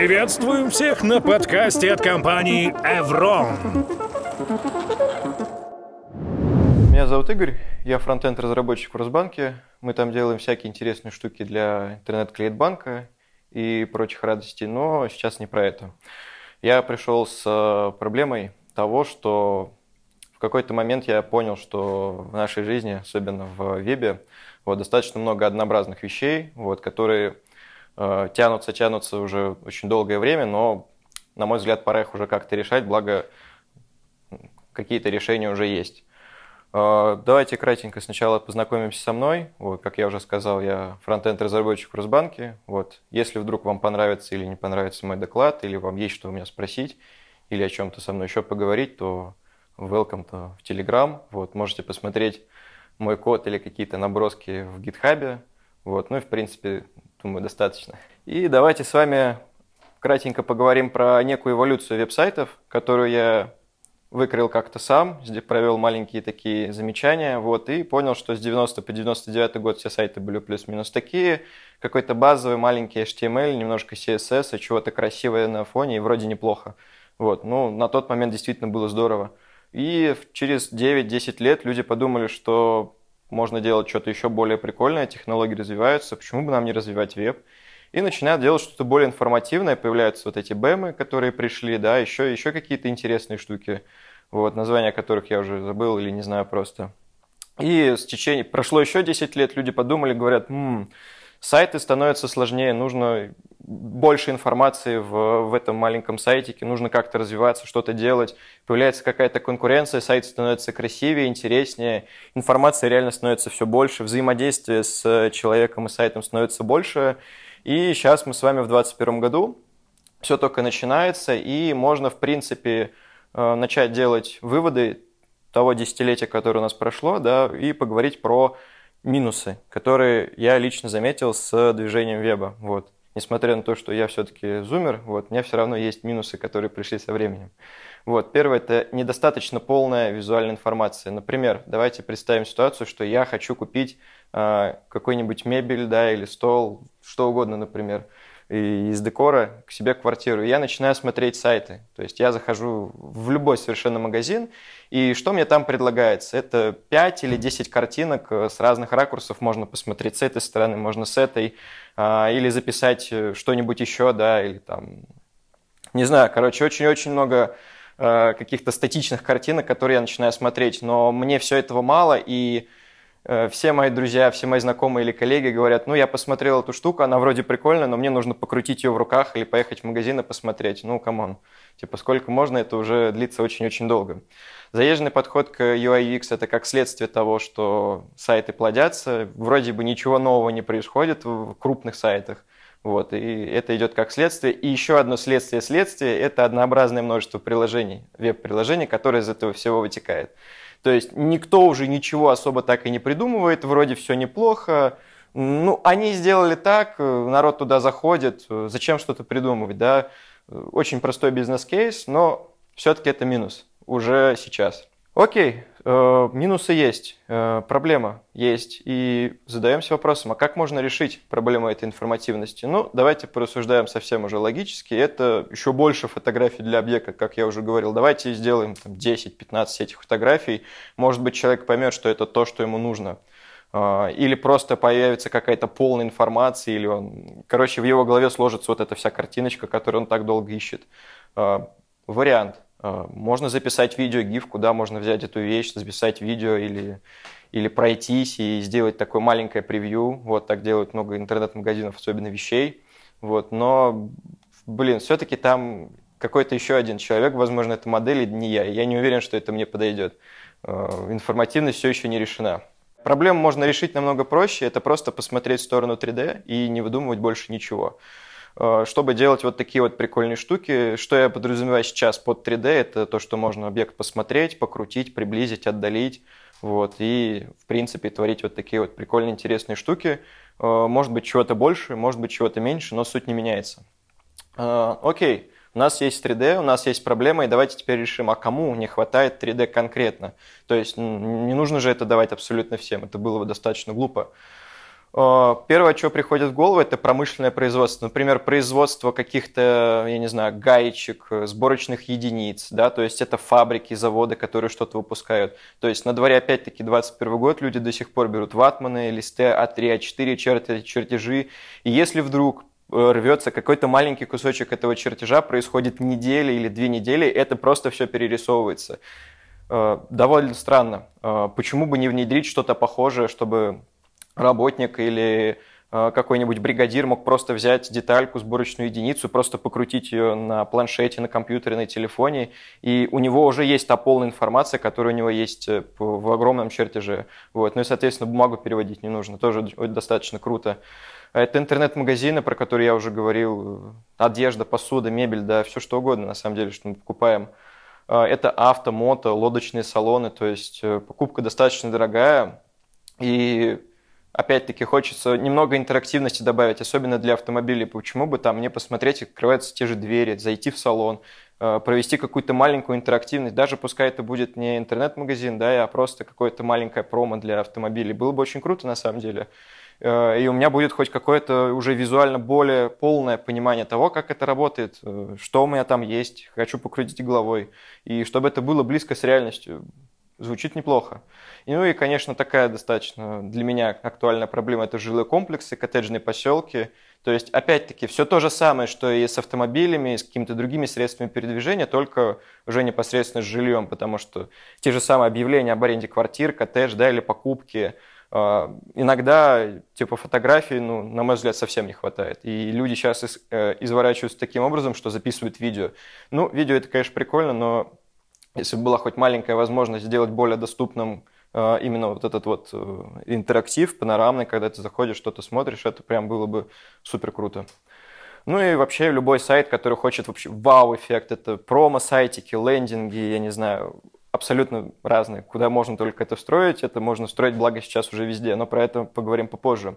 Приветствуем всех на подкасте от компании Evron. Меня зовут Игорь, я фронтенд-разработчик в Росбанке. Мы там делаем всякие интересные штуки для интернет-клиент-банка и прочих радостей, но сейчас не про это. Я пришел с э, проблемой того, что в какой-то момент я понял, что в нашей жизни, особенно в вебе, вот, достаточно много однообразных вещей, вот, которые тянутся, тянутся уже очень долгое время, но, на мой взгляд, пора их уже как-то решать, благо какие-то решения уже есть. Э, давайте кратенько сначала познакомимся со мной. Вот, как я уже сказал, я фронтенд-разработчик в Росбанке. Вот, если вдруг вам понравится или не понравится мой доклад, или вам есть что у меня спросить, или о чем-то со мной еще поговорить, то welcome to в Telegram. Вот, можете посмотреть мой код или какие-то наброски в гитхабе. Вот, ну и в принципе, думаю, достаточно. И давайте с вами кратенько поговорим про некую эволюцию веб-сайтов, которую я выкрыл как-то сам, провел маленькие такие замечания, вот, и понял, что с 90 по 99 год все сайты были плюс-минус такие, какой-то базовый маленький HTML, немножко CSS, и чего-то красивое на фоне, и вроде неплохо. Вот, ну, на тот момент действительно было здорово. И через 9-10 лет люди подумали, что можно делать что-то еще более прикольное, технологии развиваются, почему бы нам не развивать веб? И начинают делать что-то более информативное, появляются вот эти бэмы, которые пришли, да, еще, еще какие-то интересные штуки, вот, названия которых я уже забыл или не знаю просто. И с течением, прошло еще 10 лет, люди подумали, говорят, м-м, сайты становятся сложнее, нужно больше информации в, в этом маленьком сайтике, нужно как-то развиваться, что-то делать, появляется какая-то конкуренция, сайт становится красивее, интереснее, информация реально становится все больше, взаимодействие с человеком и сайтом становится больше. И сейчас мы с вами в 2021 году, все только начинается, и можно, в принципе, э, начать делать выводы того десятилетия, которое у нас прошло, да, и поговорить про минусы, которые я лично заметил с движением веба. Вот. Несмотря на то, что я все-таки зумер, вот, у меня все равно есть минусы, которые пришли со временем. Вот. Первое – это недостаточно полная визуальная информация. Например, давайте представим ситуацию, что я хочу купить э, какой-нибудь мебель да, или стол, что угодно, например – из декора к себе квартиру. И я начинаю смотреть сайты. То есть я захожу в любой совершенно магазин, и что мне там предлагается? Это 5 или 10 картинок э, с разных ракурсов можно посмотреть с этой стороны, можно с этой, а, или записать э, что-нибудь еще, да, или там, не знаю, короче, очень-очень много э, каких-то статичных картинок, которые я начинаю смотреть, но мне все этого мало, и все мои друзья, все мои знакомые или коллеги говорят, ну, я посмотрел эту штуку, она вроде прикольная, но мне нужно покрутить ее в руках или поехать в магазин и посмотреть. Ну, come on. Типа, сколько можно, это уже длится очень-очень долго. Заезженный подход к UI UX – это как следствие того, что сайты плодятся, вроде бы ничего нового не происходит в крупных сайтах, вот, и это идет как следствие. И еще одно следствие следствия – это однообразное множество приложений, веб-приложений, которые из этого всего вытекает. То есть никто уже ничего особо так и не придумывает, вроде все неплохо. Ну, они сделали так, народ туда заходит, зачем что-то придумывать, да? Очень простой бизнес-кейс, но все-таки это минус уже сейчас. Окей, э, минусы есть, э, проблема есть, и задаемся вопросом, а как можно решить проблему этой информативности? Ну, давайте порассуждаем совсем уже логически. Это еще больше фотографий для объекта, как я уже говорил. Давайте сделаем 10-15 этих фотографий. Может быть, человек поймет, что это то, что ему нужно. Э, или просто появится какая-то полная информация, или он, короче, в его голове сложится вот эта вся картиночка, которую он так долго ищет. Вариант – можно записать видео, гиф, куда можно взять эту вещь, записать видео или, или пройтись и сделать такое маленькое превью. Вот так делают много интернет-магазинов, особенно вещей. Вот, но, блин, все-таки там какой-то еще один человек, возможно, это модель, не я. Я не уверен, что это мне подойдет. А, информативность все еще не решена. Проблему можно решить намного проще. Это просто посмотреть в сторону 3D и не выдумывать больше ничего. Э, чтобы делать вот такие вот прикольные штуки. Что я подразумеваю сейчас под 3D, это то, что можно объект посмотреть, покрутить, приблизить, отдалить. Вот, и, в принципе, творить вот такие вот прикольные, интересные штуки. Э, может быть, чего-то больше, может быть, чего-то меньше, но суть не меняется. Э, окей, у нас есть 3D, у нас есть проблема, и давайте теперь решим, а кому не хватает 3D конкретно. То есть не нужно же это давать абсолютно всем, это было бы достаточно глупо. Э, первое, что приходит в голову, это промышленное производство. Например, производство каких-то, я не знаю, гаечек, сборочных единиц, да, то есть это фабрики, заводы, которые что-то выпускают. То есть на дворе опять-таки 21 год, люди до сих пор берут ватманы, листы А3, А4, чертят чертежи. И если вдруг э, рвется какой-то маленький кусочек этого чертежа, происходит неделя или две недели, это просто все перерисовывается. Э, довольно странно. Почему бы не внедрить что-то похожее, чтобы работник или э, какой-нибудь бригадир мог просто взять детальку, сборочную единицу, просто покрутить ее на планшете, на компьютере, на телефоне, и у него уже есть та полная информация, которая у него есть э, в огромном чертеже. Вот. Ну и, соответственно, бумагу переводить не нужно, тоже достаточно круто. Это интернет-магазины, про которые я уже говорил, одежда, посуда, мебель, да, все что угодно, на самом деле, что мы покупаем. Э, это авто, мото, лодочные салоны, то есть покупка достаточно дорогая, и опять-таки хочется немного интерактивности добавить, особенно для автомобилей. Почему бы там не посмотреть, открываются те же двери, зайти в салон, э, провести какую-то маленькую интерактивность, даже пускай это будет не интернет-магазин, да, а просто какое-то маленькое промо для автомобилей. Было бы очень круто на самом деле. Э, и у меня будет хоть какое-то уже визуально более полное понимание того, как это работает, э, что у меня там есть, хочу покрутить головой, и чтобы это было близко с реальностью. Звучит неплохо. И, ну и, конечно, такая достаточно для меня актуальная проблема – это жилые комплексы, коттеджные поселки. То есть, опять-таки, все то же самое, что и с автомобилями, и с какими-то другими средствами передвижения, только уже непосредственно с жильем, потому что те же самые объявления об аренде квартир, коттедж, да, или покупки, а, иногда типа фотографий, ну, на мой взгляд, совсем не хватает. И люди сейчас э, изворачиваются таким образом, что записывают видео. Ну, видео это, конечно, прикольно, но если бы была хоть маленькая возможность сделать более доступным э, именно вот этот вот э, интерактив панорамный, когда ты заходишь, что-то смотришь, это прям было бы супер круто. Ну и вообще любой сайт, который хочет вообще вау-эффект, это промо-сайтики, лендинги, я не знаю, абсолютно разные. Куда можно только это строить, это можно строить, благо сейчас уже везде, но про это поговорим попозже.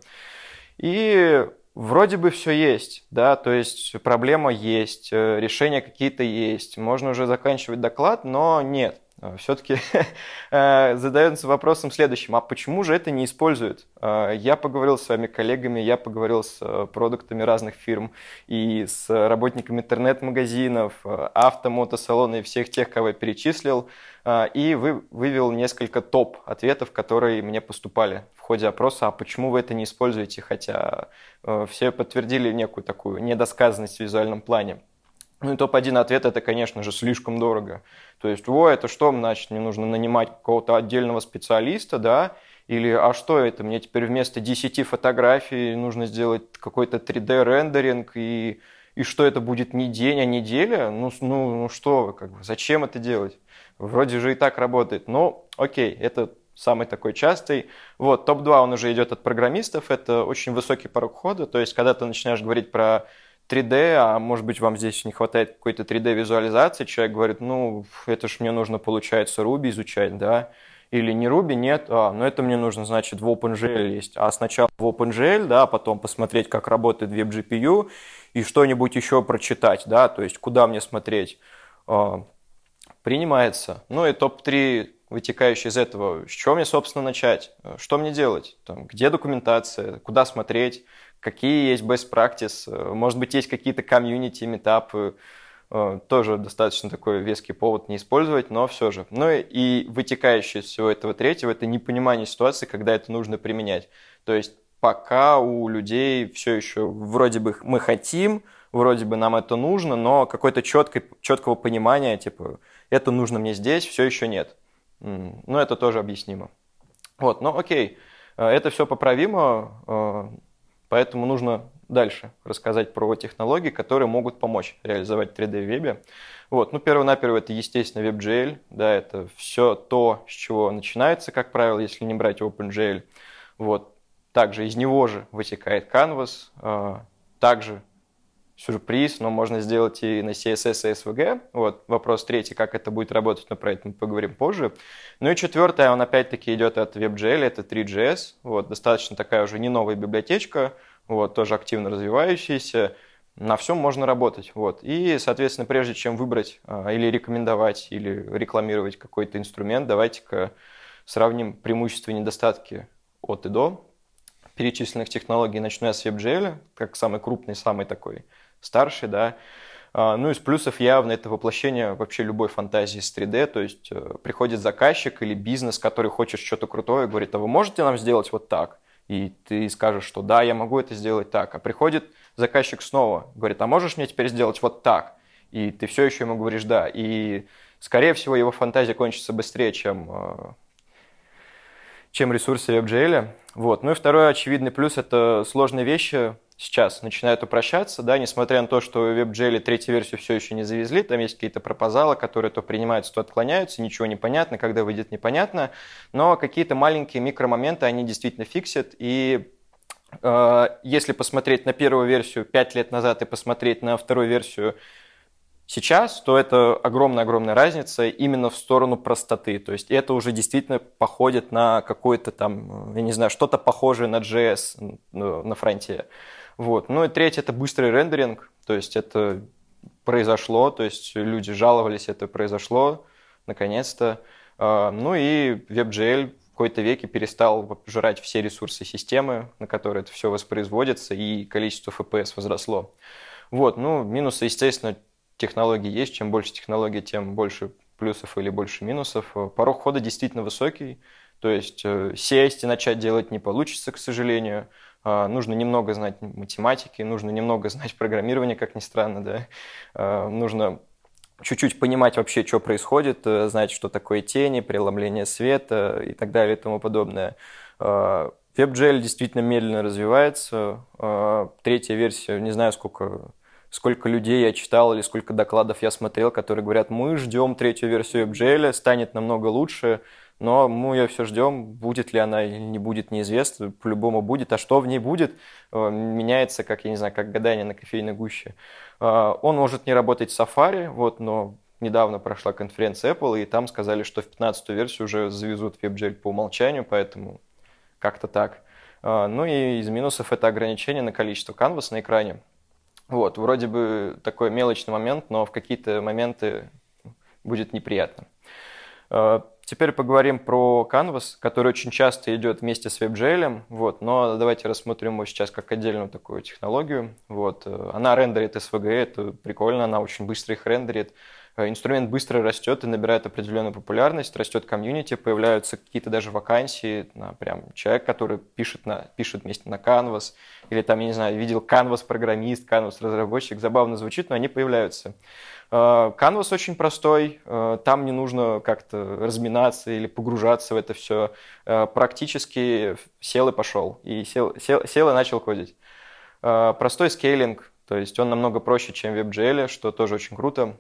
И Вроде бы все есть, да, то есть проблема есть, э, решения какие-то есть, можно уже заканчивать доклад, но нет. Э, Все-таки э, задается вопросом следующим, а почему же это не используют? Я поговорил с своими коллегами, я поговорил с продуктами разных фирм и с работниками интернет-магазинов, авто, мотосалона и всех тех, кого я перечислил, и вы, вывел несколько топ-ответов, которые мне поступали в ходе опроса, а почему вы это не используете, хотя э, все подтвердили некую такую недосказанность в визуальном плане. Ну и топ-1 ответ это, конечно же, слишком дорого. То есть, о, это что, значит, мне нужно нанимать какого-то отдельного специалиста, да, или а что это, мне теперь вместо 10 фотографий нужно сделать какой-то 3D-рендеринг, и, и что это будет не день, а неделя? Ну, ну, ну что вы, как бы, зачем это делать? Вроде же и так работает. Но окей, это самый такой частый. Вот, топ-2 он уже идет от программистов, это очень высокий порог входа, то есть когда ты начинаешь говорить про 3D, а может быть вам здесь не хватает какой-то 3D-визуализации, человек говорит, ну, это ж мне нужно, получается, Ruby изучать, да, или не Ruby, нет, а, ну это мне нужно, значит, в OpenGL есть, а сначала в OpenGL, да, потом посмотреть, как работает WebGPU, и что-нибудь еще прочитать, да, то есть куда мне смотреть, а, принимается. Ну и топ-3 вытекающий из этого, с чего мне, собственно, начать, что мне делать, там, где документация, куда смотреть, какие есть best practice, может быть, есть какие-то комьюнити, метапы, э, тоже достаточно такой веский повод не использовать, но все же. Ну и вытекающее из всего этого третьего – это непонимание ситуации, когда это нужно применять. То есть пока у людей все еще вроде бы мы хотим, вроде бы нам это нужно, но какой-то четкого понимания, типа, это нужно мне здесь, все еще нет. Ну, это тоже объяснимо. Вот, ну окей, э, это все поправимо, э, поэтому нужно дальше рассказать про технологии, которые могут помочь реализовать 3D в вебе. Вот, ну, перво-наперво это, естественно, WebGL, да, это все то, с чего начинается, как правило, если не брать OpenGL. Вот, также из него же вытекает Canvas, э, также сюрприз, но можно сделать и на CSS и SVG. Вот вопрос третий, как это будет работать, но про это мы поговорим позже. Ну и четвертое, он опять-таки идет от WebGL, это 3GS. Вот, достаточно такая уже не новая библиотечка, вот, тоже активно развивающаяся. На всем можно работать. Вот. И, соответственно, прежде чем выбрать а, или рекомендовать, или рекламировать какой-то инструмент, давайте-ка сравним преимущества и недостатки от и до перечисленных технологий начну я с WebGL, как самый крупный, самый такой старший, да. А, ну, из плюсов явно это воплощение вообще любой фантазии с 3D, то есть э, приходит заказчик или бизнес, который хочет что-то крутое, говорит, а вы можете нам сделать вот так? И ты скажешь, что да, я могу это сделать так. А приходит заказчик снова, говорит, а можешь мне теперь сделать вот так? И ты все еще ему говоришь да. И, скорее всего, его фантазия кончится быстрее, чем э, чем ресурсы WebGL. Вот. Ну и второй очевидный плюс – это сложные вещи сейчас начинают упрощаться, да, несмотря на то, что WebGL третью версию все еще не завезли, там есть какие-то пропозалы, которые то принимаются, то отклоняются, ничего не понятно, когда выйдет непонятно, но какие-то маленькие микромоменты они действительно фиксят, и э, если посмотреть на первую версию 5 лет назад и посмотреть на вторую версию сейчас, то это огромная-огромная разница именно в сторону простоты. То есть это уже действительно походит на какое-то там, я не знаю, что-то похожее на JS на фронте. Вот. Ну и третье – это быстрый рендеринг. То есть это произошло, то есть люди жаловались, это произошло, наконец-то. А, ну и WebGL в какой-то веке перестал жрать все ресурсы системы, на которые это все воспроизводится, и количество FPS возросло. Вот, ну, минусы, естественно, технологий есть. Чем больше технологий, тем больше плюсов или больше минусов. Э, порог хода действительно высокий. То есть э, сесть и начать делать не получится, к сожалению. А, нужно немного знать математики, нужно немного знать программирование, как ни странно, да. Нужно чуть-чуть понимать вообще, что происходит, э, знать, что такое тени, преломление света и так далее и тому подобное. WebGL действительно медленно развивается. Третья версия, не знаю, сколько сколько людей я читал или сколько докладов я смотрел, которые говорят, мы ждем третью версию WebGL, станет намного лучше, но мы ее все ждем, будет ли она или не будет, неизвестно, по-любому будет, а что в ней будет, э, меняется, как, я не знаю, как гадание на кофейной гуще. Э, он может не работать в Safari, вот, но недавно прошла конференция Apple, и там сказали, что в 15 версию уже завезут WebGL по умолчанию, поэтому как-то так. Э, ну и из минусов это ограничение на количество canvas на экране. Вот, вроде бы такой мелочный момент, но в какие-то моменты будет неприятно. Э, теперь поговорим про Canvas, который очень часто идет вместе с WebGL, вот, но давайте рассмотрим его сейчас как отдельную такую технологию. Вот, э, она рендерит SVG, это прикольно, она очень быстро их рендерит. Э, инструмент быстро растет и набирает определенную популярность, растет комьюнити, появляются какие-то даже вакансии, на прям человек, который пишет, на, пишет вместе на Canvas, или там, я не знаю, видел Canvas программист, Canvas разработчик, забавно звучит, но они появляются. Э, Canvas очень простой, э, там не нужно как-то разминаться или погружаться в это все. Практически сел и пошел, и сел, сел, сел и начал кодить. Простой скейлинг, то есть он намного проще, чем в WebGL, что тоже очень круто.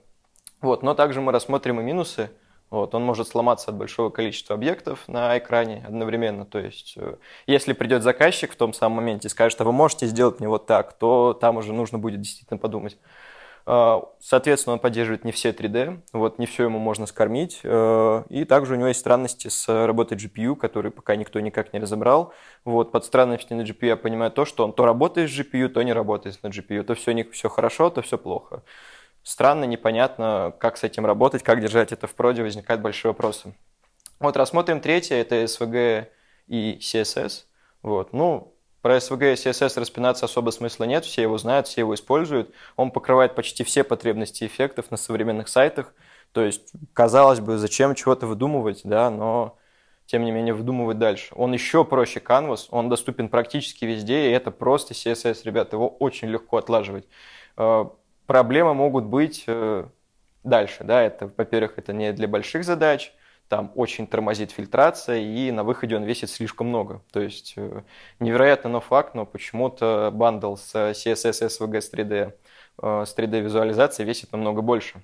Вот, но также мы рассмотрим и минусы. Вот, он может сломаться от большого количества объектов на экране одновременно. То есть, э, если придет заказчик в том самом моменте и скажет, а вы можете сделать мне вот так, то там уже нужно будет действительно подумать. А, соответственно, он поддерживает не все 3D, вот, не все ему можно скормить. Э, и также у него есть странности с работой GPU, которые пока никто никак не разобрал. Вот, под странностями на GPU я понимаю то, что он то работает с GPU, то не работает на GPU. То все, не, все хорошо, то все плохо странно, непонятно, как с этим работать, как держать это в проде, возникают большие вопросы. Вот рассмотрим третье, это SVG и CSS. Вот. Ну, про SVG и CSS распинаться особо смысла нет, все его знают, все его используют. Он покрывает почти все потребности эффектов на современных сайтах. То есть, казалось бы, зачем чего-то выдумывать, да, но тем не менее выдумывать дальше. Он еще проще Canvas, он доступен практически везде, и это просто CSS, ребят, его очень легко отлаживать. Проблемы могут быть э, дальше. Да? Это, во-первых, это не для больших задач, там очень тормозит фильтрация, и на выходе он весит слишком много. То есть э, невероятно, но факт, но почему-то бандл с CSS, SVG с 3D, э, с 3D визуализацией весит намного больше.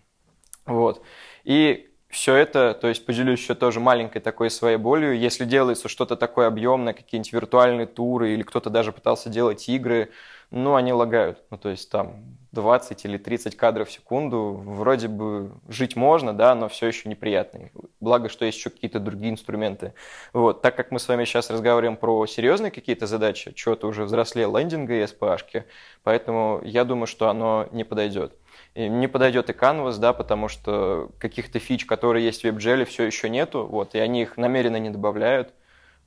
Вот. И все это, то есть поделюсь еще тоже маленькой такой своей болью, если делается что-то такое объемное, какие-нибудь виртуальные туры, или кто-то даже пытался делать игры, ну, они лагают. Ну, то есть там 20 или 30 кадров в секунду. Вроде бы жить можно, да, но все еще неприятно. Благо, что есть еще какие-то другие инструменты. Вот. Так как мы с вами сейчас разговариваем про серьезные какие-то задачи, что-то уже взрослее лендинга и SPH, поэтому я думаю, что оно не подойдет. И не подойдет и Canvas, да, потому что каких-то фич, которые есть в WebGL, все еще нету, вот, и они их намеренно не добавляют.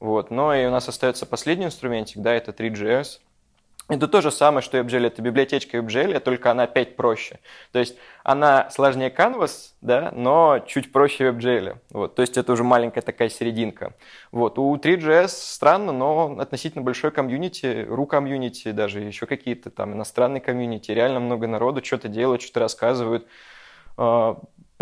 Вот. Но и у нас остается последний инструментик, да, это 3GS. Это то же самое, что WebGL. Это библиотечка WebGL, только она опять проще. То есть она сложнее Canvas, да, но чуть проще WebGL. Вот. То есть это уже маленькая такая серединка. Вот. У 3GS странно, но относительно большой комьюнити, ру комьюнити, даже еще какие-то там иностранные комьюнити. Реально много народу что-то делают, что-то рассказывают.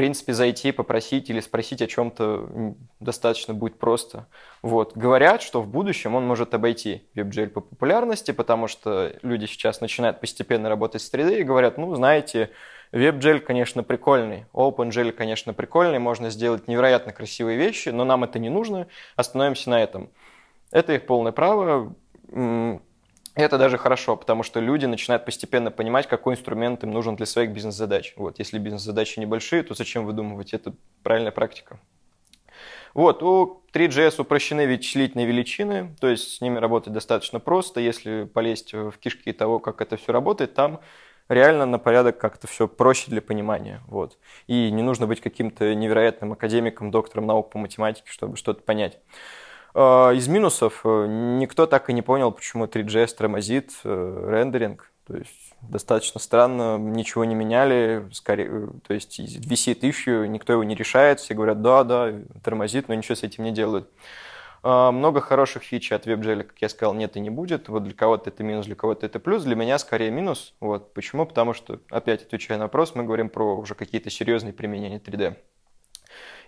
Принципе, зайти, попросить или спросить о чем-то достаточно будет просто. Вот. Говорят, что в будущем он может обойти WebGL по популярности, потому что люди сейчас начинают постепенно работать с 3D и говорят, ну, знаете, WebGL, конечно, прикольный, OpenGL, конечно, прикольный, можно сделать невероятно красивые вещи, но нам это не нужно, остановимся на этом. Это их полное право. Это даже хорошо, потому что люди начинают постепенно понимать, какой инструмент им нужен для своих бизнес-задач. Вот, если бизнес-задачи небольшие, то зачем выдумывать? Это правильная практика. Вот, у 3GS упрощены вычислительные величины, то есть с ними работать достаточно просто. Если полезть в кишки того, как это все работает, там реально на порядок как-то все проще для понимания. Вот. И не нужно быть каким-то невероятным академиком, доктором наук по математике, чтобы что-то понять. А, из минусов э, никто так и не понял, почему 3GS тормозит э, рендеринг. То есть достаточно странно, ничего не меняли, скорее, э, то есть висит issue, никто его не решает, все говорят, да, да, тормозит, но ничего с этим не делают. Много хороших фич от WebGL, как я сказал, нет и не будет. Вот для кого-то это минус, для кого-то это плюс. Для меня скорее минус. Вот. Почему? Потому что, опять отвечая на вопрос, мы говорим про уже какие-то серьезные применения 3D.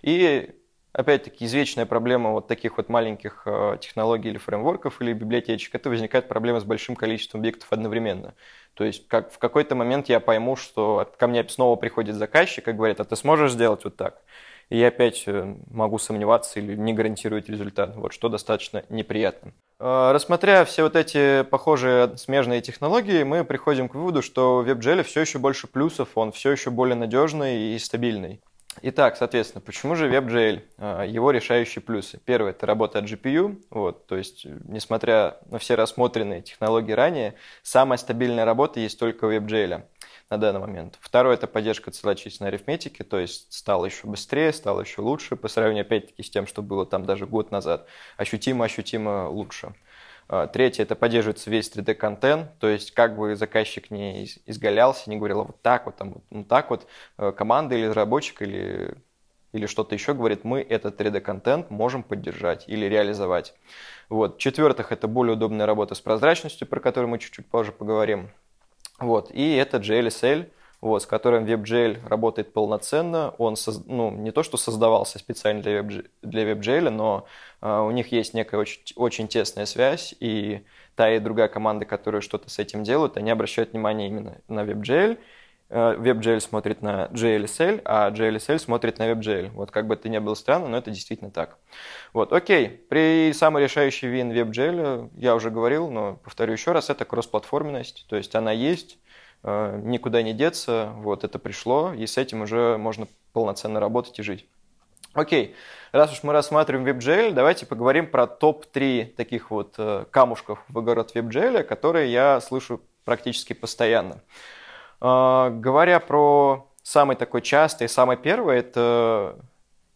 И Опять-таки, извечная проблема вот таких вот маленьких э, технологий или фреймворков или библиотечек, это возникает проблема с большим количеством объектов одновременно. То есть как, в какой-то момент я пойму, что ко мне снова приходит заказчик и говорит, а ты сможешь сделать вот так? И я опять э, могу сомневаться или не гарантировать результат, вот, что достаточно неприятно. Э, рассмотря все вот эти похожие смежные технологии, мы приходим к выводу, что в WebGL все еще больше плюсов, он все еще более надежный и стабильный. Итак, соответственно, почему же WebGL? А, его решающие плюсы. Первое – это работа от GPU. Вот, то есть, несмотря на все рассмотренные технологии ранее, самая стабильная работа есть только у WebGL на данный момент. Второе – это поддержка целочисленной арифметики, то есть стало еще быстрее, стало еще лучше по сравнению, опять-таки, с тем, что было там даже год назад. Ощутимо-ощутимо лучше. А, третье – это поддерживается весь 3D-контент, то есть как бы заказчик не изгалялся, не говорил вот так вот, там, вот так вот, э, команда или разработчик или, или что-то еще говорит, мы этот 3D-контент можем поддержать или реализовать. Вот. В-четвертых, это более удобная работа с прозрачностью, про которую мы чуть-чуть позже поговорим. Вот. И это GLSL – вот, с которым WebGL работает полноценно. Он соз, ну, не то, что создавался специально для, WebGL, для WebGL, но э, у них есть некая очень, очень тесная связь, и та и другая команда, которые что-то с этим делают, они обращают внимание именно на WebGL. Э, WebGL смотрит на JLSL, а JLSL смотрит на WebGL. Вот как бы это ни было странно, но это действительно так. Вот, окей. При самый решающий вин WebGL, я уже говорил, но повторю еще раз, это кроссплатформенность. То есть она есть, Э, никуда не деться, вот это пришло, и с этим уже можно полноценно работать и жить. Окей, раз уж мы рассматриваем WebGL, давайте поговорим про топ-3 таких вот э, камушков в огород WebGL, которые я слышу практически постоянно. Э, говоря про самый такой частый, самый первый, это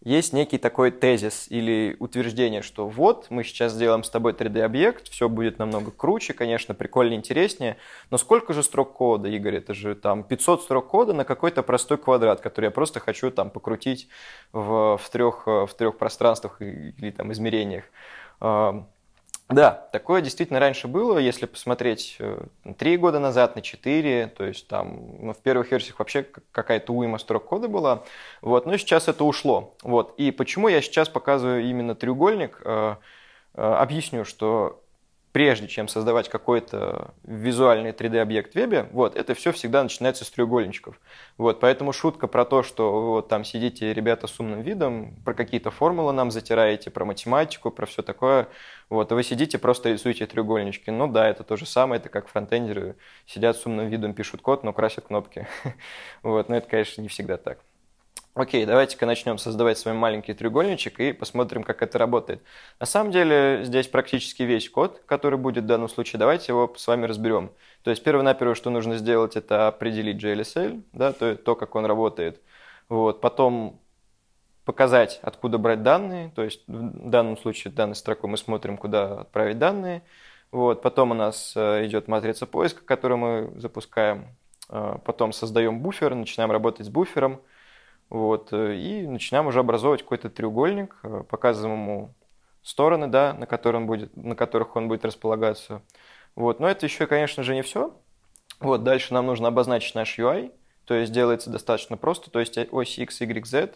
есть некий такой тезис или утверждение, что вот, мы сейчас сделаем с тобой 3D-объект, все будет намного круче, конечно, прикольнее, интереснее, но сколько же строк кода, Игорь? Это же там 500 строк кода на какой-то простой квадрат, который я просто хочу там покрутить в, в, трех, в трех пространствах или там измерениях. Да, такое действительно раньше было, если посмотреть э, три года назад, на четыре, то есть там ну, в первых версиях вообще какая-то уйма строк кода была, вот, но сейчас это ушло, вот, и почему я сейчас показываю именно треугольник, э, э, объясню, что прежде чем создавать какой-то визуальный 3D-объект в вебе, вот, это все всегда начинается с треугольничков. Вот, поэтому шутка про то, что вот там сидите, ребята, с умным видом, про какие-то формулы нам затираете, про математику, про все такое, вот, и вы сидите, просто рисуете треугольнички. Ну да, это то же самое, это как фронтендеры сидят с умным видом, пишут код, но красят кнопки. Вот, но это, конечно, не всегда так. Окей, давайте-ка начнем создавать свой маленький треугольничек и посмотрим, как это работает. На самом деле здесь практически весь код, который будет в данном случае. Давайте его с вами разберем. То есть первое-наперво, что нужно сделать, это определить JLSL, да, то, то как он работает. Вот. Потом показать, откуда брать данные, то есть в данном случае данной строкой мы смотрим, куда отправить данные. Вот. Потом у нас э, идет матрица поиска, которую мы запускаем. Э, потом создаем буфер, начинаем работать с буфером. Вот, э, и начинаем уже образовывать какой-то треугольник, показываем ему стороны, да, на, котором будет, на которых он будет располагаться. Вот. Но это еще, конечно же, не все. Вот, дальше нам нужно обозначить наш UI – то есть делается достаточно просто, то есть ось x, y, z,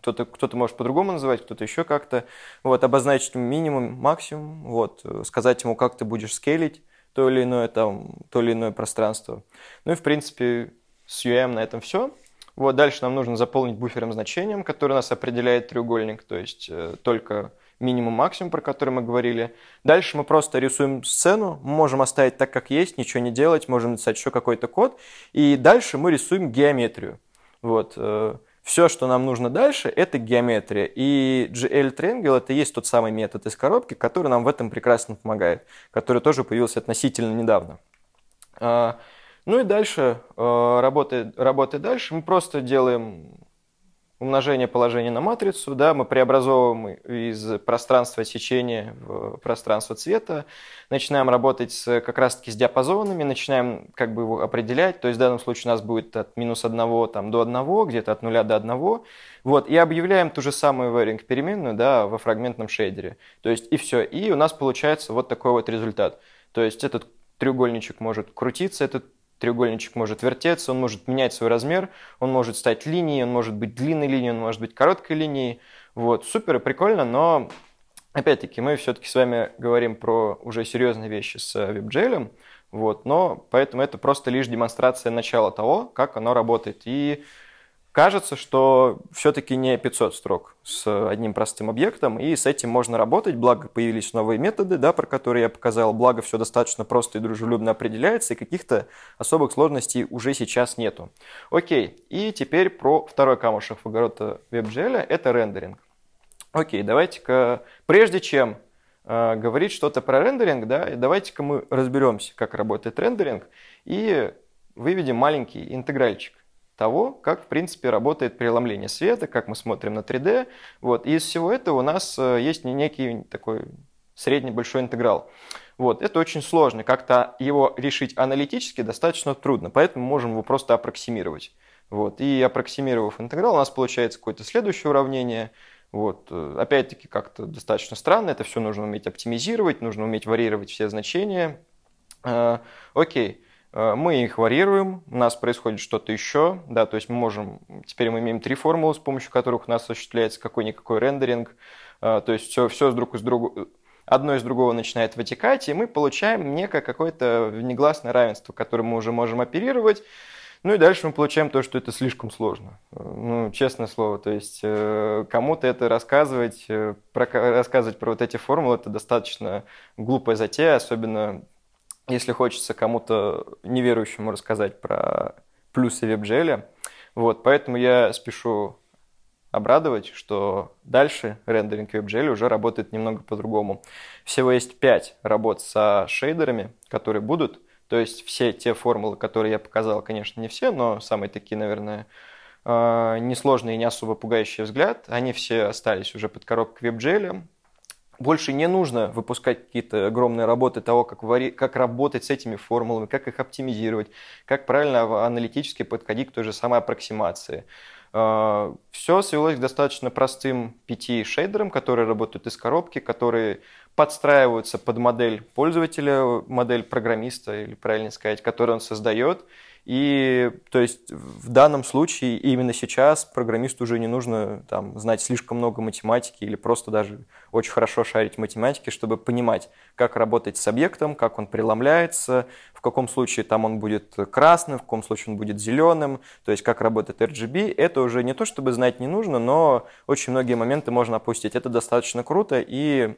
кто-то кто может по-другому называть, кто-то еще как-то, вот, обозначить минимум, максимум, вот, сказать ему, как ты будешь скейлить то или иное, там, то или иное пространство. Ну и, в принципе, с UM на этом все. Вот, дальше нам нужно заполнить буфером значением, который у нас определяет треугольник, то есть э, только минимум-максимум, про который мы говорили. Дальше мы просто рисуем сцену, можем оставить так, как есть, ничего не делать, можем написать еще какой-то код, и дальше мы рисуем геометрию. Вот. Э, Все, что нам нужно дальше, это геометрия. И GL Triangle это есть тот самый метод из коробки, который нам в этом прекрасно помогает, который тоже появился относительно недавно. Ну и дальше, э, работая, работая дальше, мы просто делаем умножение положения на матрицу, да, мы преобразовываем из пространства сечения в пространство цвета, начинаем работать с, как раз-таки с диапазонами, начинаем как бы его определять, то есть в данном случае у нас будет от минус 1 там, до 1, где-то от 0 до 1, вот, и объявляем ту же самую varying переменную, да, во фрагментном шейдере, то есть и все, и у нас получается вот такой вот результат, то есть этот треугольничек может крутиться, этот треугольничек может вертеться, он может менять свой размер, он может стать линией, он может быть длинной линией, он может быть короткой линией. Вот, супер и прикольно, но опять-таки мы все-таки с вами говорим про уже серьезные вещи с WebGL, вот, но поэтому это просто лишь демонстрация начала того, как оно работает. И Кажется, что все-таки не 500 строк с одним простым объектом, и с этим можно работать, благо появились новые методы, да, про которые я показал, благо все достаточно просто и дружелюбно определяется, и каких-то особых сложностей уже сейчас нету. Окей, и теперь про второй камушек в огород WebGL, это рендеринг. Окей, давайте-ка, прежде чем э, говорить что-то про рендеринг, да, давайте-ка мы разберемся, как работает рендеринг, и выведем маленький интегральчик того, как, в принципе, работает преломление света, как мы смотрим на 3D. Вот. И из всего этого у нас э, есть некий такой средний большой интеграл. Вот. Это очень сложно. Как-то его решить аналитически достаточно трудно, поэтому можем его просто аппроксимировать. Вот. И аппроксимировав интеграл, у нас получается какое-то следующее уравнение. Вот. Э, опять-таки как-то достаточно странно, это все нужно уметь оптимизировать, нужно уметь варьировать все значения. Э, окей. Э, мы их варьируем, у нас происходит что-то еще, да, то есть мы можем, теперь мы имеем три формулы, с помощью которых у нас осуществляется какой-никакой рендеринг, э, то есть все, все друг из друга, одно из другого начинает вытекать, и мы получаем некое какое-то негласное равенство, которым мы уже можем оперировать, ну и дальше мы получаем то, что это слишком сложно. Э, ну, честное слово, то есть кому-то это рассказывать, про, рассказывать про вот эти формулы, это достаточно глупая затея, особенно если хочется кому-то неверующему рассказать про плюсы WebGL. Вот, поэтому я спешу обрадовать, что дальше рендеринг WebGL уже работает немного по-другому. Всего есть 5 работ со шейдерами, которые будут. То есть все те формулы, которые я показал, конечно, не все, но самые такие, наверное, а, несложные и не особо пугающие взгляд, они все остались уже под коробкой WebGL. Больше не нужно выпускать какие-то огромные работы того, как, вари... как работать с этими формулами, как их оптимизировать, как правильно аналитически подходить к той же самой аппроксимации. А, Все свелось к достаточно простым пяти шейдерам, которые работают из коробки, которые подстраиваются под модель пользователя, модель программиста, или правильно сказать, которую он создает, и то есть в данном случае именно сейчас программисту уже не нужно там, знать слишком много математики или просто даже очень хорошо шарить в математике, чтобы понимать, как работать с объектом, как он преломляется, в каком случае там он будет красным, в каком случае он будет зеленым, то есть как работает RGB. Это уже не то, чтобы знать не нужно, но очень многие моменты можно опустить. Это достаточно круто и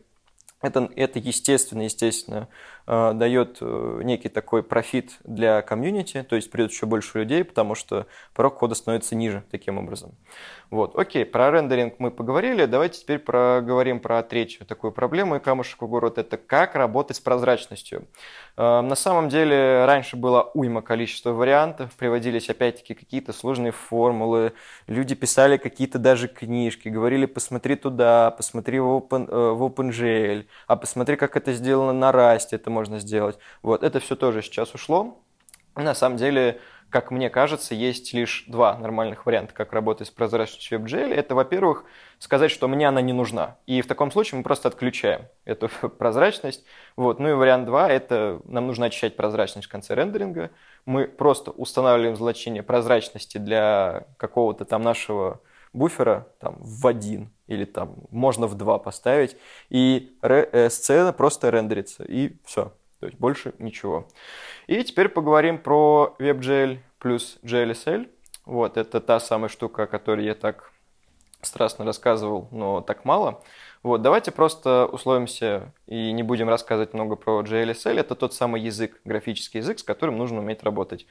это, это естественно, естественно, дает э, некий такой профит для комьюнити, то есть придет еще больше людей, потому что порог кода становится ниже таким образом. Вот, окей, про рендеринг мы поговорили, давайте теперь проговорим про третью такую проблему и камушек в город, это как работать с прозрачностью. Э, на самом деле раньше было уйма количества вариантов, приводились опять-таки какие-то сложные формулы, люди писали какие-то даже книжки, говорили, посмотри туда, посмотри в, Open, э, в OpenGL, а посмотри, как это сделано на Rust, это можно сделать. Вот, это все тоже сейчас ушло. На самом деле, как мне кажется, есть лишь два нормальных варианта, как работать с прозрачностью WebGL. Это, во-первых, сказать, что мне она не нужна. И в таком случае мы просто отключаем эту прозрачность. Вот. Ну и вариант два – это нам нужно очищать прозрачность в конце рендеринга. Мы просто устанавливаем значение прозрачности для какого-то там нашего буфера там, в один или там можно в два поставить, и э, сцена просто рендерится, и все. То есть больше ничего. И теперь поговорим про WebGL плюс GLSL. Вот, это та самая штука, о которой я так страстно рассказывал, но так мало. Вот, давайте просто условимся и не будем рассказывать много про GLSL. Это тот самый язык, графический язык, с которым нужно уметь работать.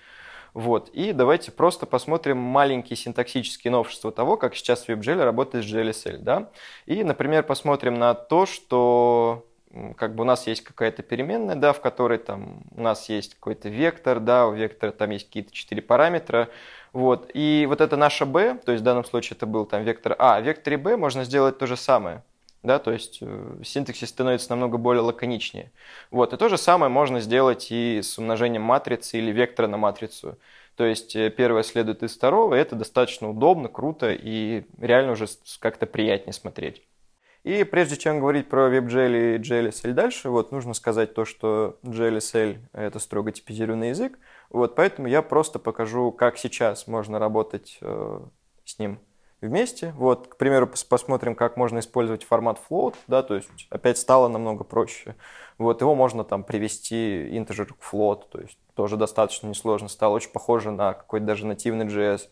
Вот. И давайте просто посмотрим маленькие синтаксические новшества того, как сейчас WebGL работает с GLSL. Да? И, например, посмотрим на то, что как бы у нас есть какая-то переменная, да, в которой там у нас есть какой-то вектор, да, у вектора там есть какие-то четыре параметра, вот, и вот это наша b, то есть в данном случае это был там вектор а, в векторе b можно сделать то же самое, да, то есть э, синтаксис становится намного более лаконичнее. Вот, и то же самое можно сделать и с умножением матрицы или вектора на матрицу. То есть э, первое следует из второго, и это достаточно удобно, круто и реально уже как-то приятнее смотреть. И прежде чем говорить про WebGL и GLSL дальше, вот нужно сказать то, что GLSL — это строго типизированный язык, вот поэтому я просто покажу, как сейчас можно работать э, с ним вместе. Вот, к примеру, посмотрим, как можно использовать формат float, да, то есть опять стало намного проще. Вот его можно там привести integer к float, то есть тоже достаточно несложно стало, очень похоже на какой-то даже нативный JS.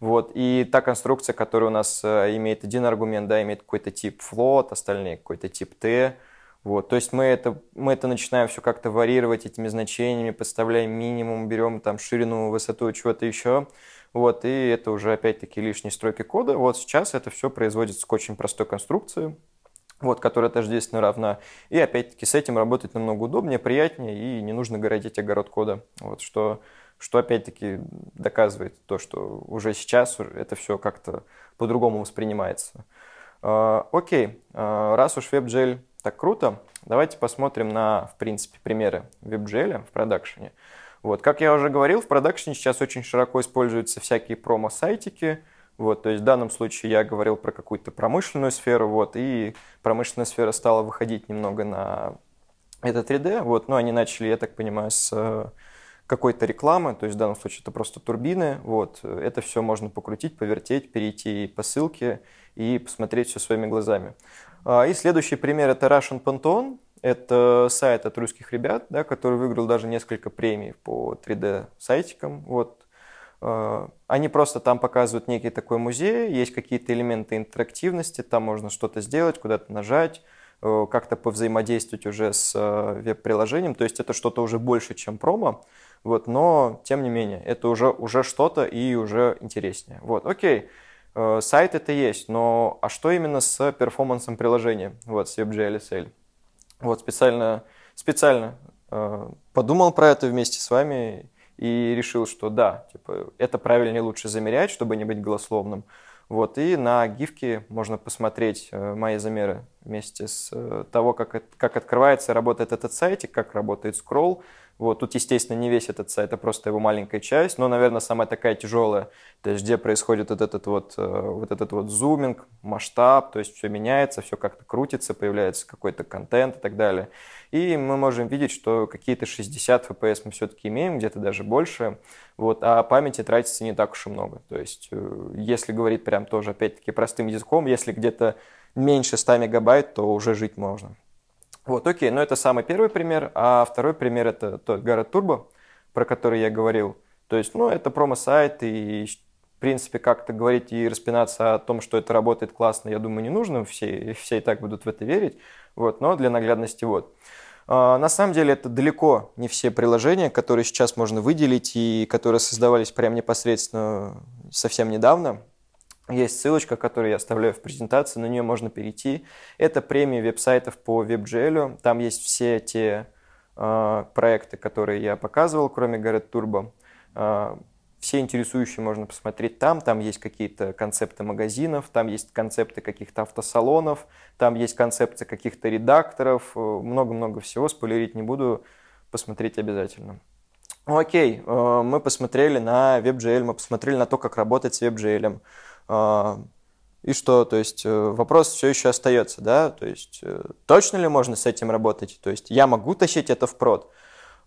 Вот. И та конструкция, которая у нас э, имеет один аргумент, да, имеет какой-то тип float, остальные какой-то тип t. Вот. То есть мы это, мы это начинаем все как-то варьировать этими значениями, подставляем минимум, берем там ширину, высоту, чего-то еще. Вот, и это уже опять-таки лишние строки кода. Вот сейчас это все производится к очень простой конструкции, вот, которая тождественно равна. И опять-таки с этим работать намного удобнее, приятнее, и не нужно городить огород кода. Вот, что что опять-таки доказывает то, что уже сейчас это все как-то по-другому воспринимается. А, окей, а, раз уж WebGL так круто, давайте посмотрим на, в принципе, примеры WebGL в продакшене. Вот, как я уже говорил, в продакшене сейчас очень широко используются всякие промо-сайтики, вот, то есть в данном случае я говорил про какую-то промышленную сферу, вот, и промышленная сфера стала выходить немного на это 3D, вот, но они начали, я так понимаю, с какой-то рекламы, то есть в данном случае это просто турбины, вот, это все можно покрутить, повертеть, перейти по ссылке и посмотреть все своими глазами. А, и следующий пример это Russian Pantheon, это сайт от русских ребят, да, который выиграл даже несколько премий по 3D-сайтикам, вот, а, они просто там показывают некий такой музей, есть какие-то элементы интерактивности, там можно что-то сделать, куда-то нажать, э, как-то повзаимодействовать уже с э, веб-приложением. То есть это что-то уже больше, чем промо. Вот, но, тем не менее, это уже, уже что-то и уже интереснее. Вот, окей, э, сайт это есть, но а что именно с перформансом приложения, вот, с WebGL Вот, специально, специально э, подумал про это вместе с вами и решил, что да, типа, это правильнее лучше замерять, чтобы не быть голословным. Вот, и на гифке можно посмотреть э, мои замеры вместе с э, того, как, как открывается, работает этот сайтик, как работает скролл, вот, тут, естественно, не весь этот сайт, а просто его маленькая часть, но, наверное, самая такая тяжелая, то есть где происходит вот этот вот, э, вот этот вот зуминг, масштаб, то есть все меняется, все как-то крутится, появляется какой-то контент и так далее. И мы можем видеть, что какие-то 60 FPS мы все-таки имеем, где-то даже больше, вот, а памяти тратится не так уж и много. То есть, э, если говорить прям тоже, опять-таки, простым языком, если где-то меньше 100 мегабайт, то уже жить можно. Вот, окей, но это самый первый пример, а второй пример это тот Garrett Turbo, про который я говорил. То есть, ну, это промо-сайт, и, в принципе, как-то говорить и распинаться о том, что это работает классно, я думаю, не нужно, все, все и так будут в это верить, вот, но для наглядности вот. А, на самом деле это далеко не все приложения, которые сейчас можно выделить и которые создавались прямо непосредственно совсем недавно. Есть ссылочка, которую я оставляю в презентации, на нее можно перейти. Это премия веб-сайтов по WebGL. Там есть все те э, проекты, которые я показывал, кроме Garrett Turbo. Э, все интересующие можно посмотреть там. Там есть какие-то концепты магазинов, там есть концепты каких-то автосалонов, там есть концепты каких-то редакторов. Э, много-много всего, спойлерить не буду, посмотреть обязательно. Окей, э, мы посмотрели на WebGL, мы посмотрели на то, как работать с WebGL. А, и что, то есть э, вопрос все еще остается, да, то есть э, точно ли можно с этим работать, то есть я могу тащить это в прод,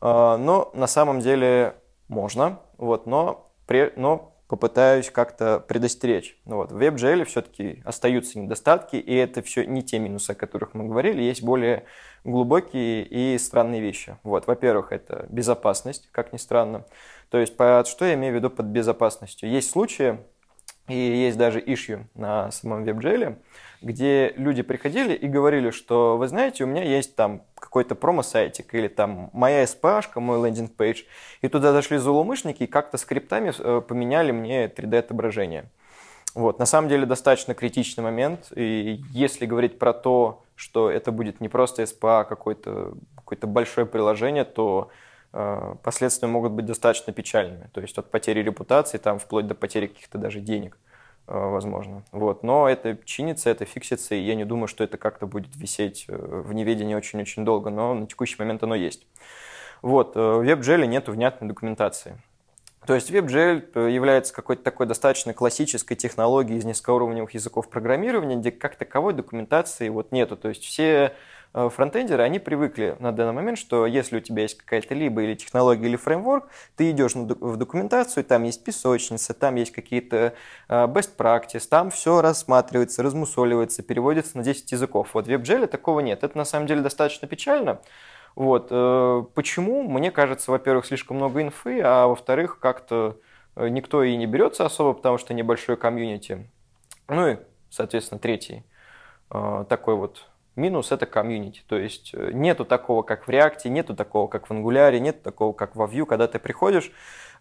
а, но на самом деле можно, вот, но, но попытаюсь как-то предостеречь. Ну вот, в WebGL все-таки остаются недостатки, и это все не те минусы, о которых мы говорили, есть более глубокие и странные вещи. Вот, во-первых, это безопасность, как ни странно. То есть, под что я имею в виду под безопасностью? Есть случаи, и есть даже issue на самом WebGL, где люди приходили и говорили, что, вы знаете, у меня есть там какой-то промо-сайтик или там моя SPA, мой лендинг-пейдж, и туда зашли злоумышленники и как-то скриптами э, поменяли мне 3D-отображение. Вот, на самом деле достаточно критичный момент, и если говорить про то, что это будет не просто SPA, а какое-то какое большое приложение, то последствия могут быть достаточно печальными. То есть от потери репутации, там, вплоть до потери каких-то даже денег, э, возможно. Вот. Но это чинится, это фиксится, и я не думаю, что это как-то будет висеть э, в неведении очень-очень долго, но на текущий момент оно есть. Вот. В WebGL нет внятной документации. То есть WebGL является какой-то такой достаточно классической технологией из низкоуровневых языков программирования, где как таковой документации вот нету. То есть все Э, фронтендеры, они привыкли на данный момент, что если у тебя есть какая-то либо или технология, или фреймворк, ты идешь в документацию, там есть песочница, там есть какие-то э, best practice, там все рассматривается, размусоливается, переводится на 10 языков. Вот в WebGL такого нет. Это на самом деле достаточно печально. Вот. Э, почему? Мне кажется, во-первых, слишком много инфы, а во-вторых, как-то никто и не берется особо, потому что небольшой комьюнити. Ну и, соответственно, третий такой вот Минус это комьюнити, то есть э, нету такого, как в React, нету такого, как в Angular, нету такого, как во Vue, когда ты приходишь,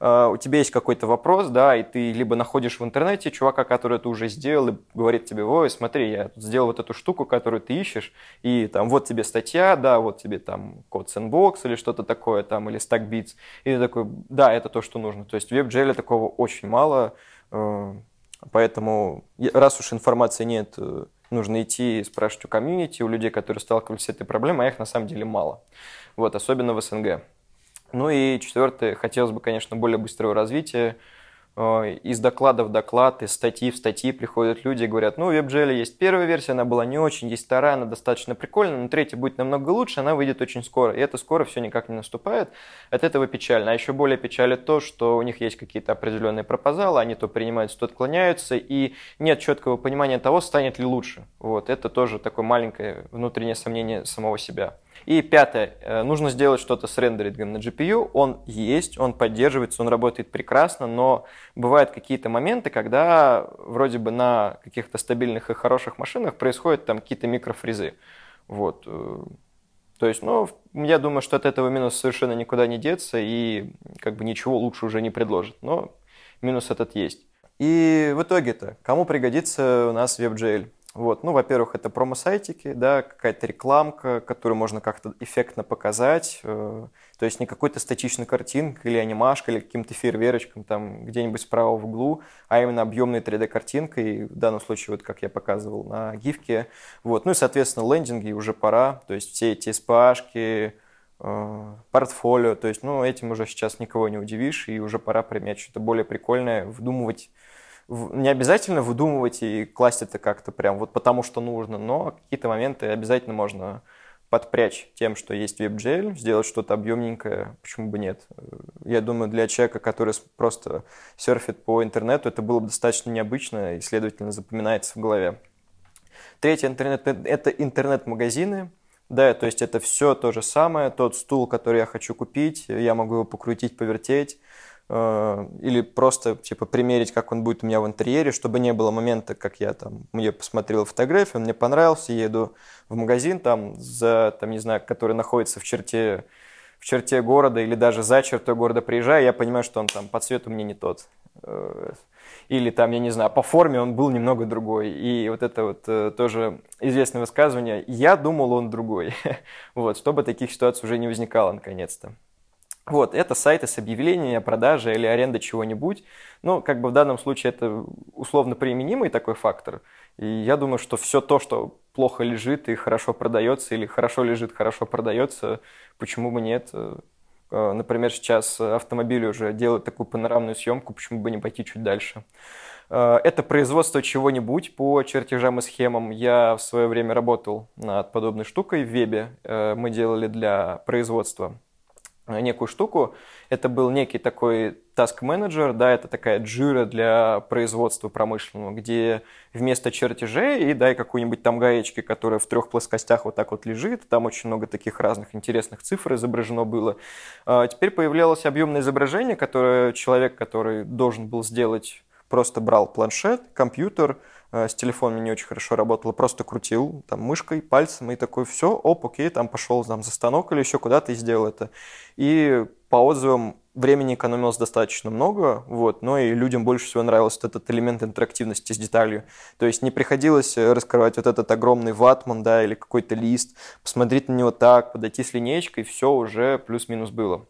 э, у тебя есть какой-то вопрос, да, и ты либо находишь в интернете чувака, который это уже сделал, и говорит тебе, ой, смотри, я сделал вот эту штуку, которую ты ищешь, и там вот тебе статья, да, вот тебе там код Sandbox или что-то такое, там, или StackBits, и ты такой, да, это то, что нужно. То есть в WebGL такого очень мало, э, поэтому раз уж информации нет нужно идти и спрашивать у комьюнити, у людей, которые сталкивались с этой проблемой, а их на самом деле мало. Вот, особенно в СНГ. Ну и четвертое, хотелось бы, конечно, более быстрого развития. Э, из доклада в доклад, из статьи в статьи приходят люди и говорят, ну, WebGL есть первая версия, она была не очень, есть вторая, она достаточно прикольная, но третья будет намного лучше, она выйдет очень скоро. И это скоро все никак не наступает. От этого печально. А еще более печалит то, что у них есть какие-то определенные пропозалы, они то принимаются, то отклоняются, и нет четкого понимания того, станет ли лучше. Вот, это тоже такое маленькое внутреннее сомнение самого себя. И пятое, э, нужно сделать что-то с рендерингом на GPU. Он есть, он поддерживается, он работает прекрасно, но бывают какие-то моменты, когда вроде бы на каких-то стабильных и хороших машинах происходят там какие-то микрофризы. Вот. Э, то есть, ну, я думаю, что от этого минус совершенно никуда не деться и как бы ничего лучше уже не предложит. Но минус этот есть. И в итоге-то, кому пригодится у нас WebGL? Вот. Ну, во-первых, это промо-сайтики, да, какая-то рекламка, которую можно как-то эффектно показать. Э, то есть не какой-то статичной картинкой или анимашкой, или каким-то фейерверочком там где-нибудь справа в углу, а именно объемной 3D-картинкой, в данном случае, вот как я показывал на гифке. Вот. Ну и, соответственно, лендинги уже пора, то есть все эти SPA-шки, э, портфолио, то есть, ну, этим уже сейчас никого не удивишь, и уже пора применять что-то более прикольное, вдумывать не обязательно выдумывать и класть это как-то прям вот потому, что нужно, но какие-то моменты обязательно можно подпрячь тем, что есть WebGL, сделать что-то объемненькое, почему бы нет. Я думаю, для человека, который просто серфит по интернету, это было бы достаточно необычно и, следовательно, запоминается в голове. Третий интернет – это интернет-магазины. Да, то есть это все то же самое, тот стул, который я хочу купить, я могу его покрутить, повертеть, э, или просто типа примерить, как он будет у меня в интерьере, чтобы не было момента, как я там, мне посмотрел фотографию, мне понравился, еду в магазин там, за, там, не знаю, который находится в черте в черте города или даже за чертой города приезжаю, я понимаю, что он там по цвету мне не тот. Э, или там, я не знаю, по форме он был немного другой. И вот это вот э, тоже известное высказывание «я думал, он другой». вот, чтобы таких ситуаций уже не возникало наконец-то. Вот, это сайты с объявлениями о продаже или аренда чего-нибудь. Ну, как бы в данном случае это условно применимый такой фактор. И я думаю, что все то, что плохо лежит и хорошо продается, или хорошо лежит, хорошо продается, почему бы нет? Э, например, сейчас автомобили уже делают такую панорамную съемку, почему бы не пойти чуть дальше? Э, это производство чего-нибудь по чертежам и схемам. Я в свое время работал над подобной штукой в вебе. Э, мы делали для производства некую штуку. Это был некий такой task manager, да, это такая джира для производства промышленного, где вместо чертежей и дай какую-нибудь там гаечки, которая в трех плоскостях вот так вот лежит, там очень много таких разных интересных цифр изображено было. А теперь появлялось объемное изображение, которое человек, который должен был сделать, просто брал планшет, компьютер, Э, с телефоном не очень хорошо работало, просто крутил там мышкой, пальцем и такой, все, оп, окей, там пошел там, за станок или еще куда-то и сделал это. И по отзывам времени экономилось достаточно много, вот, но и людям больше всего нравился этот элемент интерактивности с деталью. То есть не приходилось э, раскрывать вот этот огромный ватман, да, или какой-то лист, посмотреть на него так, подойти с линейкой, все уже плюс-минус было.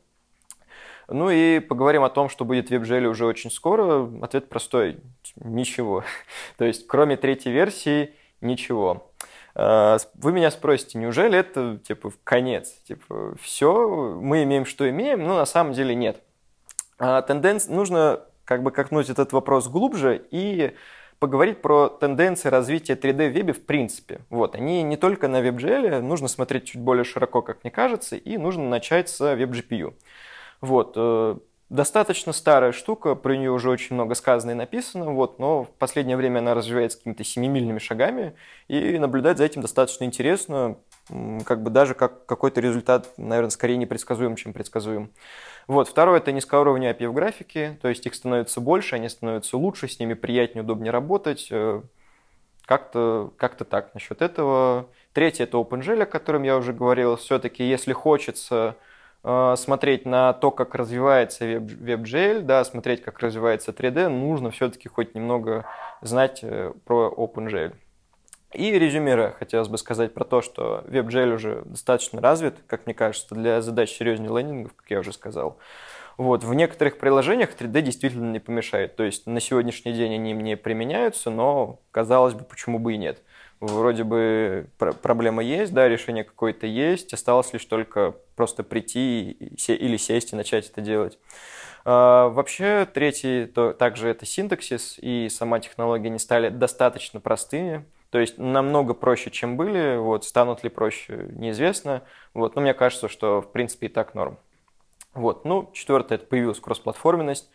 Ну и поговорим о том, что будет в WebGL уже очень скоро. Ответ простой. Ничего. То есть, кроме третьей версии, ничего. А, вы меня спросите, неужели это, типа, конец? Типа, все, мы имеем, что имеем, но на самом деле нет. А тенденция, нужно как бы кокнуть этот вопрос глубже и поговорить про тенденции развития 3D в вебе в принципе. Вот, они не только на WebGL, нужно смотреть чуть более широко, как мне кажется, и нужно начать с WebGPU. Вот. Э, достаточно старая штука, про нее уже очень много сказано и написано, вот, но в последнее время она развивается какими-то семимильными шагами, и наблюдать за этим достаточно интересно, как бы даже как какой-то результат, наверное, скорее непредсказуем, чем предсказуем. Вот. Второе – это низкоуровневые API в графике, то есть их становится больше, они становятся лучше, с ними приятнее, удобнее работать, э, как-то как так насчет этого. Третье – это OpenGL, о котором я уже говорил. Все-таки, если хочется смотреть на то, как развивается WebGL, да, смотреть, как развивается 3D, нужно все-таки хоть немного знать э, про OpenGL. И резюмируя, хотелось бы сказать про то, что WebGL уже достаточно развит, как мне кажется, для задач серьезнее лендингов, как я уже сказал. Вот, в некоторых приложениях 3D действительно не помешает. То есть на сегодняшний день они мне применяются, но, казалось бы, почему бы и нет вроде бы проблема есть, да, решение какое-то есть, осталось лишь только просто прийти или сесть и начать это делать. А, вообще, третий, то, также это синтаксис, и сама технология не стали достаточно простыми, то есть намного проще, чем были, вот, станут ли проще, неизвестно, вот, но мне кажется, что в принципе и так норм. Вот, ну, четвертое, это появилась кроссплатформенность,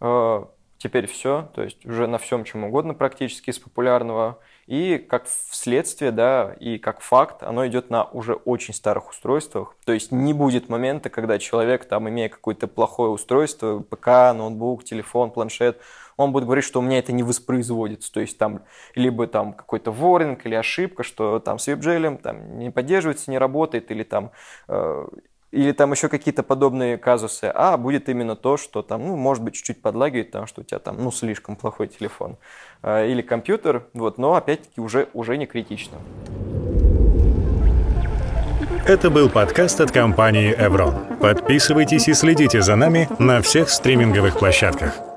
а, теперь все, то есть уже на всем чем угодно практически из популярного. И как следствие, да, и как факт, оно идет на уже очень старых устройствах. То есть не будет момента, когда человек, там, имея какое-то плохое устройство, ПК, ноутбук, телефон, планшет, он будет говорить, что у меня это не воспроизводится. То есть там либо там какой-то воринг или ошибка, что там с WebGL там не поддерживается, не работает, или там э, или там еще какие-то подобные казусы, а будет именно то, что там, ну, может быть, чуть-чуть подлагивает, потому что у тебя там, ну, слишком плохой телефон а, или компьютер, вот, но опять-таки уже, уже не критично. Это был подкаст от компании Evron. Подписывайтесь и следите за нами на всех стриминговых площадках.